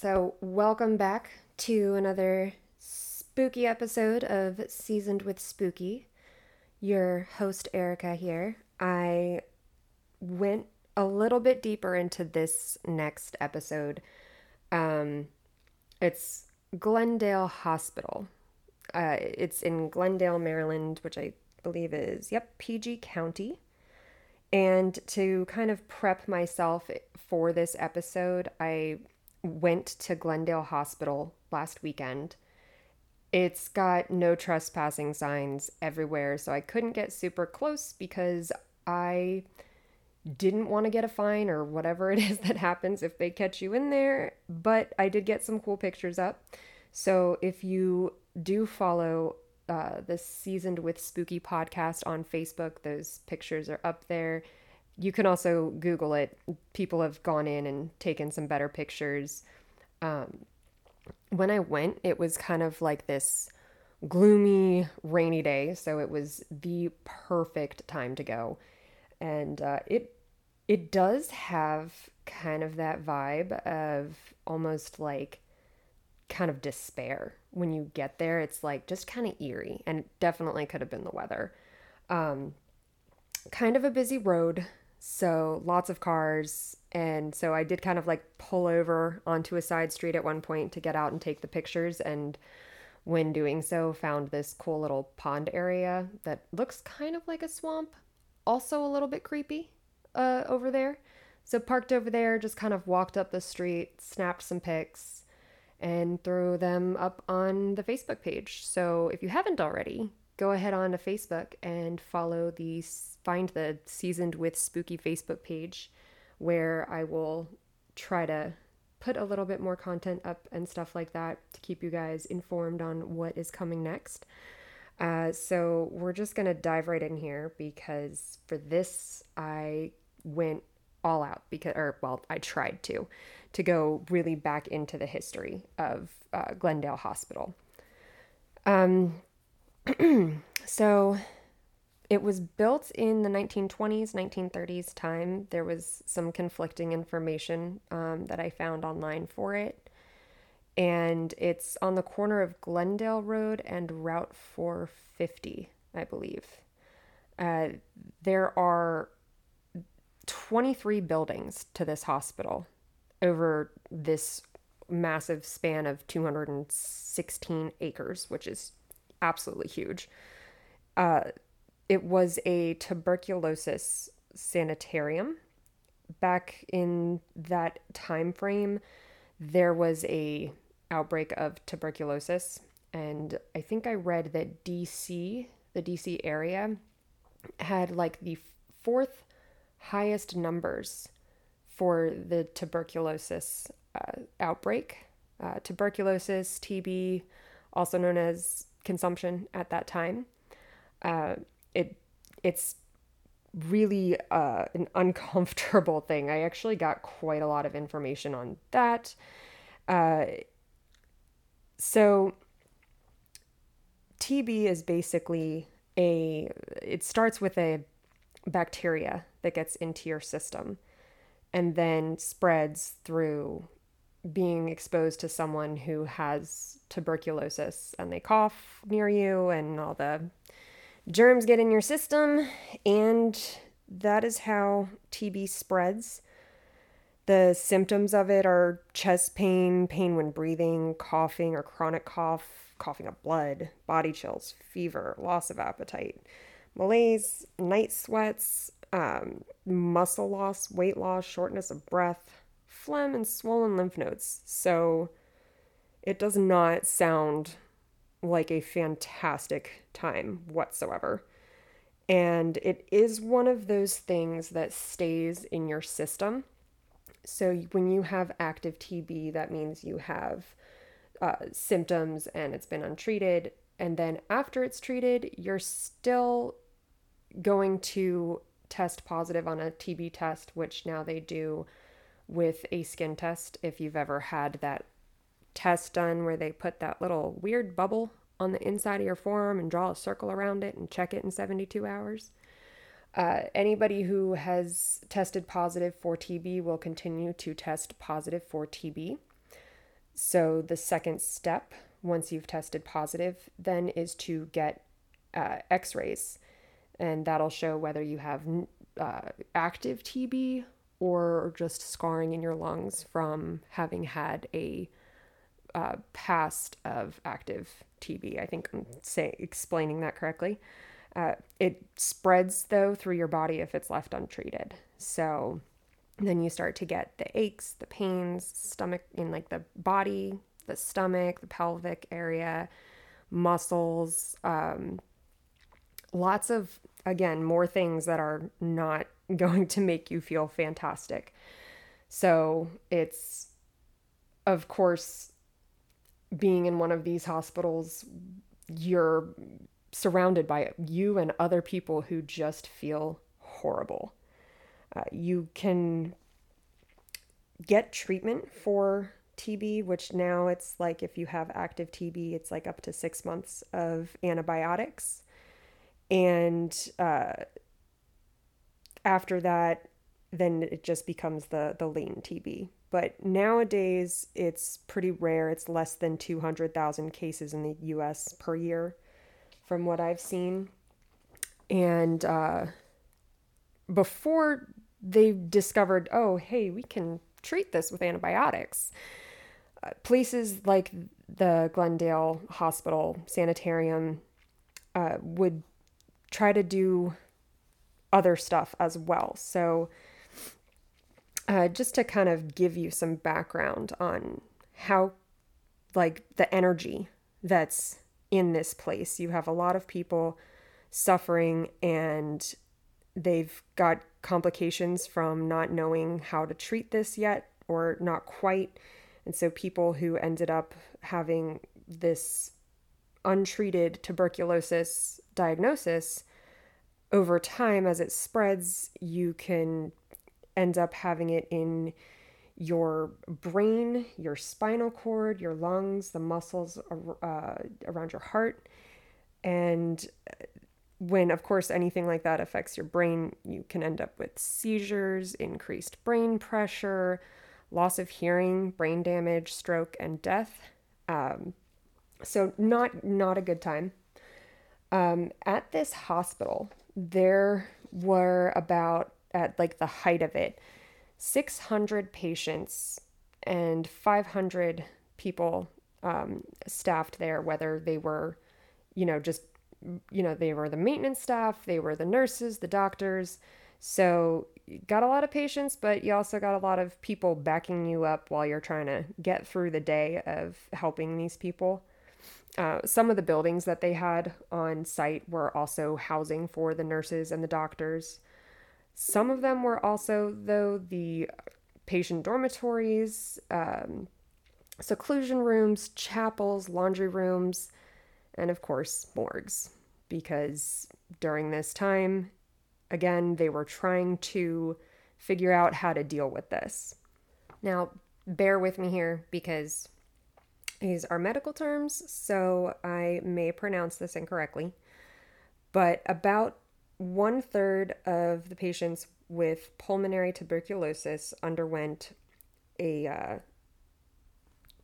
So, welcome back to another spooky episode of Seasoned with Spooky. Your host, Erica, here. I went a little bit deeper into this next episode. Um, it's Glenn Dale Hospital. Uh, it's in Glenn Dale, Maryland, which I believe is, yep, PG County. And to kind of prep myself for this episode, I went to Glenn Dale Hospital last weekend. It's got no trespassing signs everywhere, so I couldn't get super close because I didn't want to get a fine or whatever it is that happens if they catch you in there, but I did get some cool pictures up. So if you do follow uh, the Seasoned with Spooky podcast on Facebook, those pictures are up there. You can also Google it. People have gone in and taken some better pictures. Um, when I went, it was kind of like this gloomy, rainy day, so it was the perfect time to go. And uh, it it does have kind of that vibe of almost like kind of despair when you get there. It's like just kind of eerie, and definitely could have been the weather. Um, kind of a busy road, so lots of cars. And so I did kind of like pull over onto a side street at one point to get out and take the pictures. And when doing so, found this cool little pond area that looks kind of like a swamp, also a little bit creepy uh, over there. So parked over there, just kind of walked up the street, snapped some pics, and threw them up on the Facebook page. So if you haven't already, go ahead on to Facebook and follow the find the seasoned with spooky Facebook page where I will try to put a little bit more content up and stuff like that to keep you guys informed on what is coming next. Uh, so we're just gonna dive right in here because for this I went all out because, or well, I tried to, to go really back into the history of uh, Glenn Dale Hospital. Um, so it was built in the 1920s, 1930s time. There was some conflicting information um, that I found online for it. And it's on the corner of Glenn Dale Road and Route 450, I believe. Uh, there are 23 buildings to this hospital over this massive span of 216 acres, which is absolutely huge. Uh, it was a tuberculosis sanitarium. Back in that time frame, there was a outbreak of tuberculosis, and I think I read that DC, the DC area, had like the fourth highest numbers for the tuberculosis uh, outbreak. Uh, tuberculosis, TB, also known as consumption at that time. Uh, it it's really uh, an uncomfortable thing. I actually got quite a lot of information on that. Uh, so TB is basically a it starts with a bacteria that gets into your system and then spreads through being exposed to someone who has tuberculosis and they cough near you and all the germs get in your system and that is how TB spreads. The symptoms of it are chest pain, pain when breathing, coughing or chronic cough, coughing up blood, body chills, fever, loss of appetite, malaise, night sweats, um, muscle loss, weight loss, shortness of breath, phlegm, and swollen lymph nodes. So it does not sound like a fantastic time whatsoever. And it is one of those things that stays in your system. So when you have active TB, that means you have uh, symptoms and it's been untreated. And then after it's treated, you're still going to test positive on a TB test, which now they do with a skin test. If you've ever had that test done where they put that little weird bubble on the inside of your forearm and draw a circle around it and check it in 72 hours. Uh, anybody who has tested positive for TB will continue to test positive for TB. So, the second step, once you've tested positive, then is to get uh, x rays, and that'll show whether you have uh, active TB or just scarring in your lungs from having had a uh, past of active TB. I think I'm say explaining that correctly. Uh, it spreads though through your body if it's left untreated. So then you start to get the aches, the pains, stomach in like the body, the stomach, the pelvic area, muscles, um, lots of again more things that are not going to make you feel fantastic. So it's of course being in one of these hospitals, you're surrounded by you and other people who just feel horrible. Uh, you can get treatment for TB, which now it's like if you have active TB, it's like up to six months of antibiotics. And uh, after that, then it just becomes the, the latent TB. But nowadays, it's pretty rare. It's less than 200,000 cases in the US per year, from what I've seen. And uh, before they discovered, oh, hey, we can treat this with antibiotics, uh, places like the Glenn Dale Hospital Sanitarium uh, would try to do other stuff as well. So, uh, just to kind of give you some background on how, like, the energy that's in this place, you have a lot of people suffering and they've got complications from not knowing how to treat this yet or not quite. And so, people who ended up having this untreated tuberculosis diagnosis over time, as it spreads, you can end up having it in your brain, your spinal cord, your lungs, the muscles uh, around your heart. And when, of course, anything like that affects your brain, you can end up with seizures, increased brain pressure, loss of hearing, brain damage, stroke, and death. Um, so not not a good time. Um, at this hospital, there were about, at like the height of it, 600 patients and 500 people um, staffed there, whether they were, you know, just, you know, they were the maintenance staff, they were the nurses, the doctors. So, got a lot of patients, but you also got a lot of people backing you up while you're trying to get through the day of helping these people. Uh, some of the buildings that they had on site were also housing for the nurses and the doctors. Some of them were also, though, the patient dormitories, um, seclusion rooms, chapels, laundry rooms, and of course, morgues. Because during this time, again, they were trying to figure out how to deal with this. Now, bear with me here because these are medical terms, so I may pronounce this incorrectly. But about one third of the patients with pulmonary tuberculosis underwent a uh,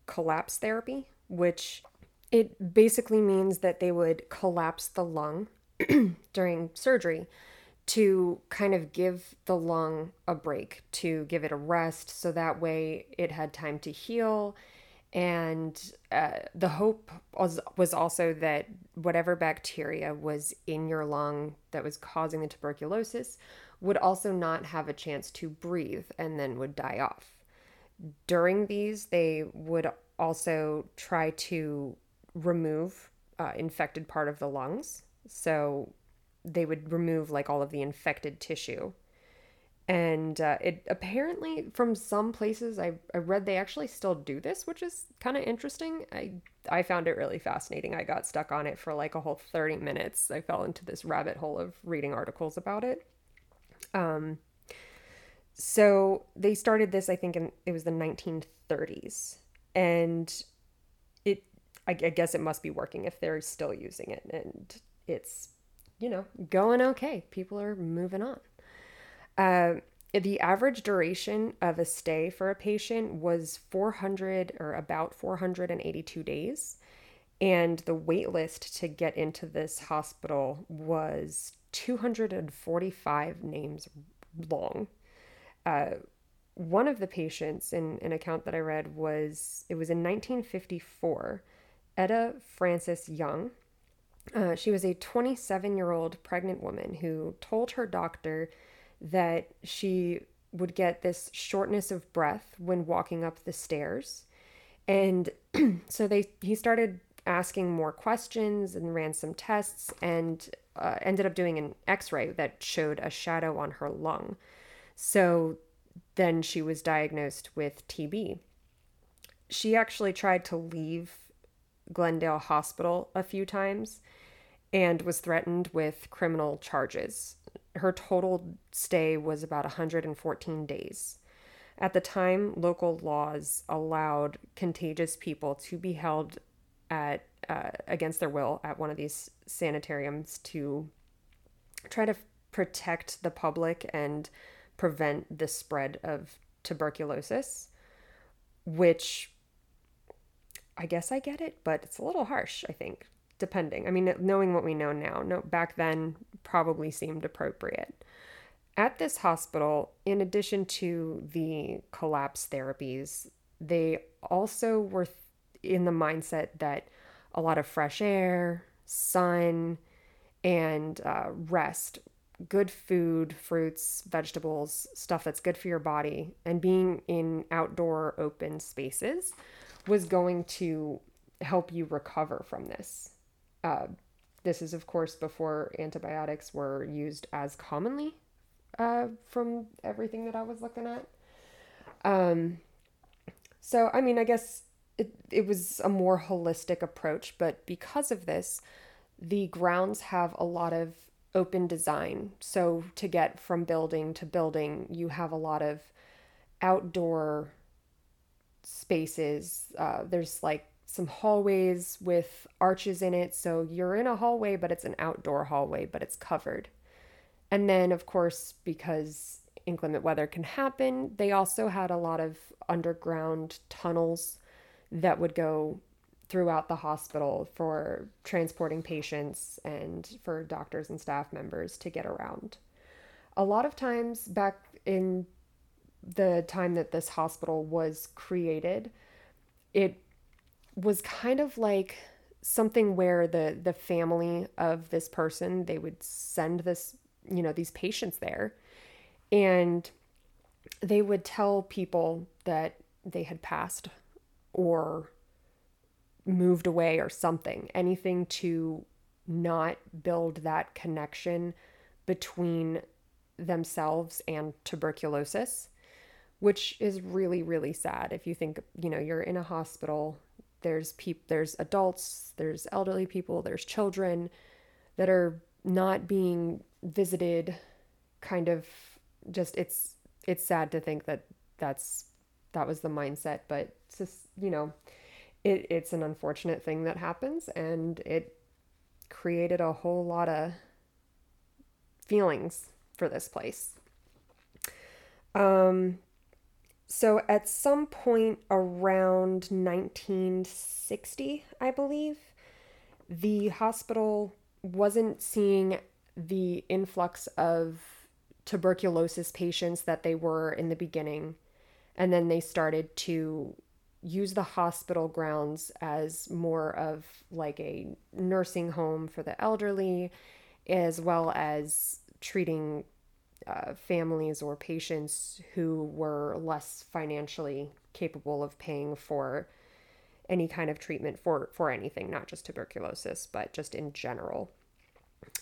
collapse therapy, which it basically means that they would collapse the lung during surgery to kind of give the lung a break, to give it a rest, so that way it had time to heal and uh, the hope was, was also that whatever bacteria was in your lung that was causing the tuberculosis would also not have a chance to breathe and then would die off. During these, they would also try to remove uh, infected part of the lungs. So they would remove like all of the infected tissue and uh, it apparently from some places I, I read they actually still do this which is kind of interesting. I i found it really fascinating. I got stuck on it for like a whole 30 minutes. I fell into this rabbit hole of reading articles about it. Um so they started this i think in it was the 1930s and it I, I guess it must be working if they're still using it. And it's you know, going okay. People are moving on. Uh, the average duration of a stay for a patient was 400 or about 482 days. And the wait list to get into this hospital was 245 names long. Uh, one of the patients in an account that I read was it was in 1954. Etta Frances Young. Uh, she was a 27 year old pregnant woman who told her doctor that she would get this shortness of breath when walking up the stairs. And so they he started asking more questions and ran some tests and uh, ended up doing an x-ray that showed a shadow on her lung. So then she was diagnosed with TB. She actually tried to leave Glenn Dale Hospital a few times and was threatened with criminal charges. Her total stay was about 114 days. At the time, local laws allowed contagious people to be held at uh, against their will at one of these sanitariums to try to protect the public and prevent the spread of tuberculosis, which I guess I get it, but it's a little harsh, I think, depending. I mean, knowing what we know now, no, back then probably seemed appropriate. At this hospital, in addition to the collapse therapies, they also were in the mindset that a lot of fresh air, sun, and uh, rest good food, fruits, vegetables, stuff that's good for your body, and being in outdoor open spaces was going to help you recover from this. Uh, this is, of course, before antibiotics were used as commonly uh, from everything that I was looking at. Um, so, I mean, I guess it, it was a more holistic approach, but because of this, the grounds have a lot of open design. So to get from building to building, you have a lot of outdoor spaces. Uh, there's like some hallways with arches in it. So you're in a hallway, but it's an outdoor hallway, but it's covered. And then, of course, because inclement weather can happen, they also had a lot of underground tunnels that would go throughout the hospital for transporting patients and for doctors and staff members to get around. A lot of times back in the time that this hospital was created, it was kind of like something where the the family of this person they would send this you know these patients there and they would tell people that they had passed or moved away or something, anything to not build that connection between themselves and tuberculosis, which is really, really sad. If you think, you know, you're in a hospital, there's people, there's adults, there's elderly people, there's children that are not being visited kind of just it's it's sad to think that that's that was the mindset but just you know it, it's an unfortunate thing that happens and it created a whole lot of feelings for this place. Um, so at some point around 1960, I believe, the hospital wasn't seeing the influx of tuberculosis patients that they were in the beginning. And then they started to use the hospital grounds as more of like a nursing home for the elderly, as well as treating uh, families or patients who were less financially capable of paying for any kind of treatment for for anything, not just tuberculosis, but just in general.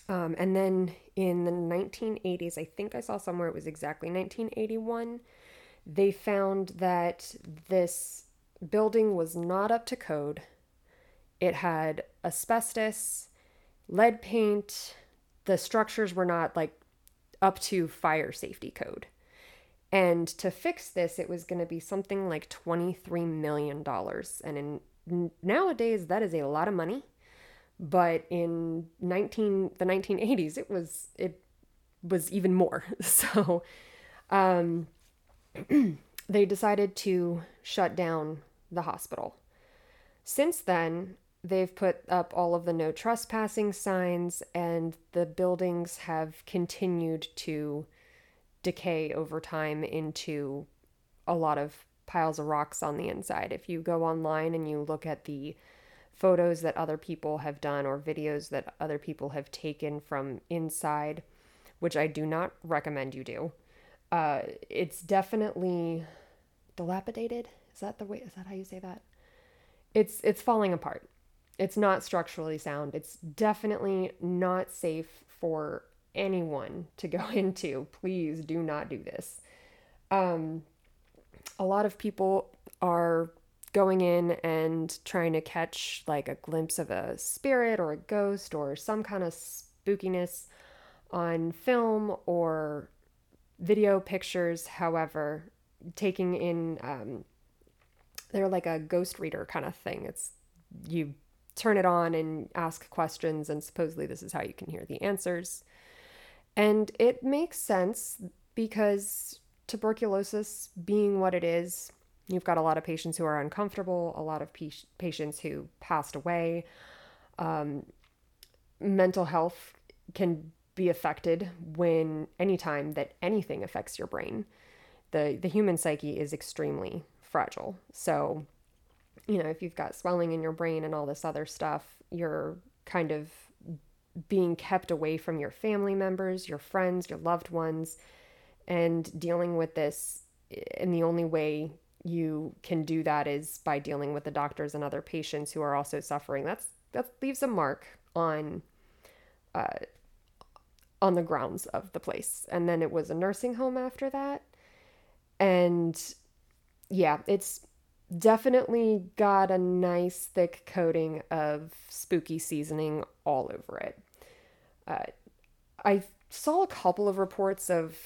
Um, and then in the 1980s, I think I saw somewhere it was exactly 1981, they found that this building was not up to code. It had asbestos, lead paint. The structures were not like up to fire safety code. And to fix this, it was going to be something like $23 million. And in, nowadays, that is a lot of money. but in 19 the 1980s it was it was even more. So um, they decided to shut down the hospital. Since then, they've put up all of the no trespassing signs, and the buildings have continued to decay over time into a lot of piles of rocks on the inside. If you go online and you look at the photos that other people have done or videos that other people have taken from inside, which I do not recommend you do, uh, it's definitely dilapidated. Is that the way? Is that how you say that? It's it's falling apart. It's not structurally sound. It's definitely not safe for anyone to go into. Please do not do this. Um, a lot of people are going in and trying to catch like a glimpse of a spirit or a ghost or some kind of spookiness on film or video pictures. However, taking in, um, they're like a ghost reader kind of thing. It's you turn it on and ask questions, and supposedly this is how you can hear the answers. And it makes sense because tuberculosis being what it is, you've got a lot of patients who are uncomfortable, a lot of patients who passed away. Um, mental health can be affected when anytime that anything affects your brain. The the human psyche is extremely fragile. So, you know, if you've got swelling in your brain and all this other stuff, you're kind of being kept away from your family members, your friends, your loved ones, and dealing with this. And the only way you can do that is by dealing with the doctors and other patients who are also suffering. That's that leaves a mark on uh, on the grounds of the place. And then it was a nursing home after that. And yeah, it's definitely got a nice thick coating of spooky seasoning all over it. Uh, I saw a couple of reports of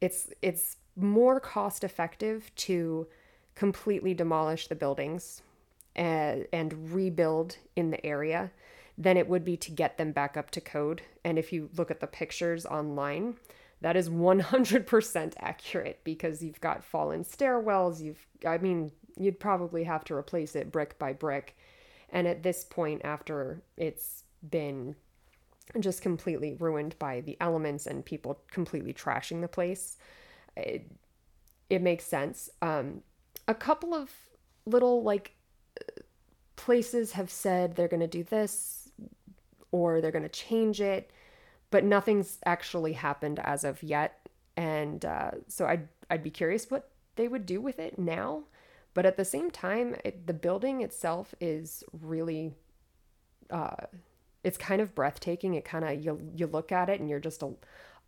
it's it's more cost effective to completely demolish the buildings and, and rebuild in the area than it would be to get them back up to code. And if you look at the pictures online, that is 100% accurate because you've got fallen stairwells. You've, I mean, you'd probably have to replace it brick by brick. And at this point, after it's been just completely ruined by the elements and people completely trashing the place, it, it makes sense. Um, a couple of little like places have said they're going to do this or they're going to change it, but nothing's actually happened as of yet. And uh, so I'd, I'd be curious what they would do with it now. But at the same time, it, the building itself is really, uh, it's kind of breathtaking. It kind of, you, you look at it and you're just a,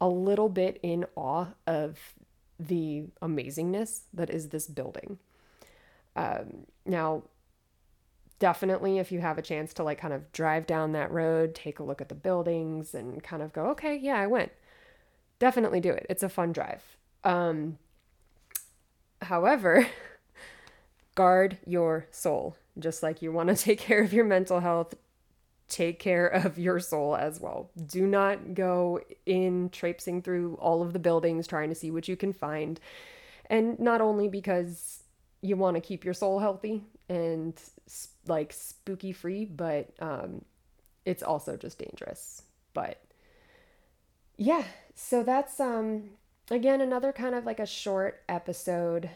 a little bit in awe of the amazingness that is this building. Um, now, definitely if you have a chance to like kind of drive down that road, take a look at the buildings and kind of go, okay, yeah, I went. Definitely do it. It's a fun drive. Um, however, guard your soul. Just like you want to take care of your mental health, take care of your soul as well. Do not go in traipsing through all of the buildings trying to see what you can find. And not only because you want to keep your soul healthy and like spooky free, but um, it's also just dangerous. But yeah, so that's um again another kind of like a short episode,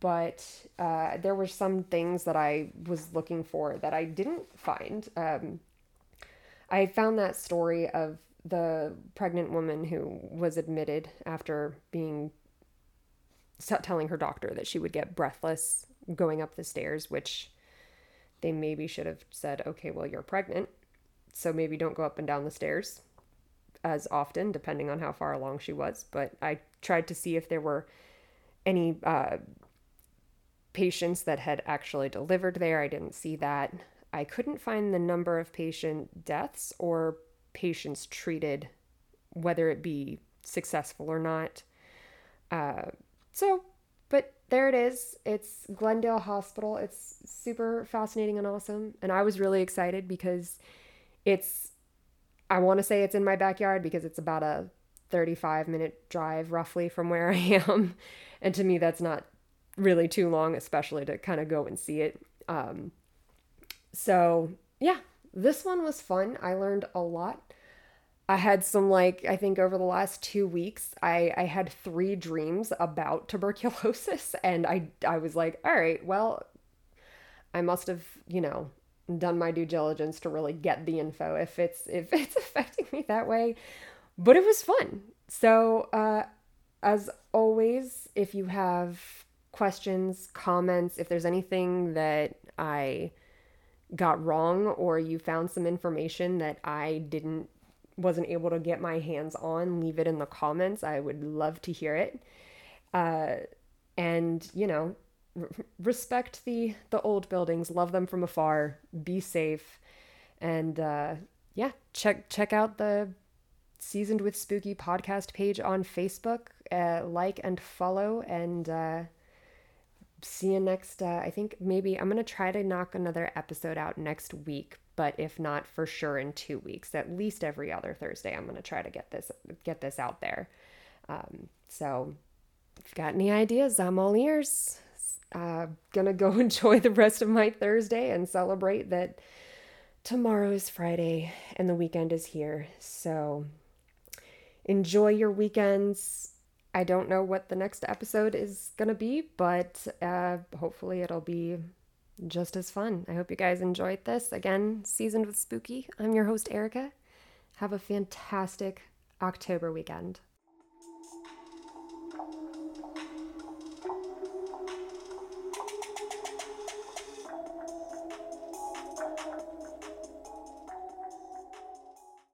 but uh, there were some things that I was looking for that I didn't find. Um, I found that story of the pregnant woman who was admitted after being telling her doctor that she would get breathless going up the stairs, which they maybe should have said, okay, well, you're pregnant, so maybe don't go up and down the stairs as often, depending on how far along she was. But I tried to see if there were any uh, patients that had actually delivered there. I didn't see that. I couldn't find the number of patient deaths or patients treated, whether it be successful or not. Uh, so but there it is. It's Glenn Dale Hospital. It's super fascinating and awesome. And I was really excited because It's, I want to say it's in my backyard because it's about a 35 minute drive roughly from where I am. And to me, that's not really too long, especially to kind of go and see it. Um, so, yeah, this one was fun. I learned a lot. I had some like I think over the last 2 weeks I I had 3 dreams about tuberculosis and I I was like, "All right, well, I must have, you know, done my due diligence to really get the info if it's if it's affecting me that way." But it was fun. So, uh as always, if you have questions, comments, if there's anything that I got wrong or you found some information that I didn't wasn't able to get my hands on, leave it in the comments. I would love to hear it. Uh, and you know, r- respect the the old buildings, love them from afar, be safe, and uh, yeah, check check out the seasoned with spooky podcast page on Facebook. Uh, like and follow, and uh, see you next. Uh, I think maybe I'm gonna try to knock another episode out next week, but if not, for sure in two weeks, at least every other Thursday, I'm gonna try to get this get this out there. Um, so, if you've got any ideas, I'm all ears. Uh, gonna go enjoy the rest of my Thursday and celebrate that tomorrow is Friday and the weekend is here. So, enjoy your weekends I don't know what the next episode is going to be, but uh, hopefully it'll be just as fun. I hope you guys enjoyed this. Again, Seasoned with Spooky. I'm your host, Erica. Have a fantastic October weekend.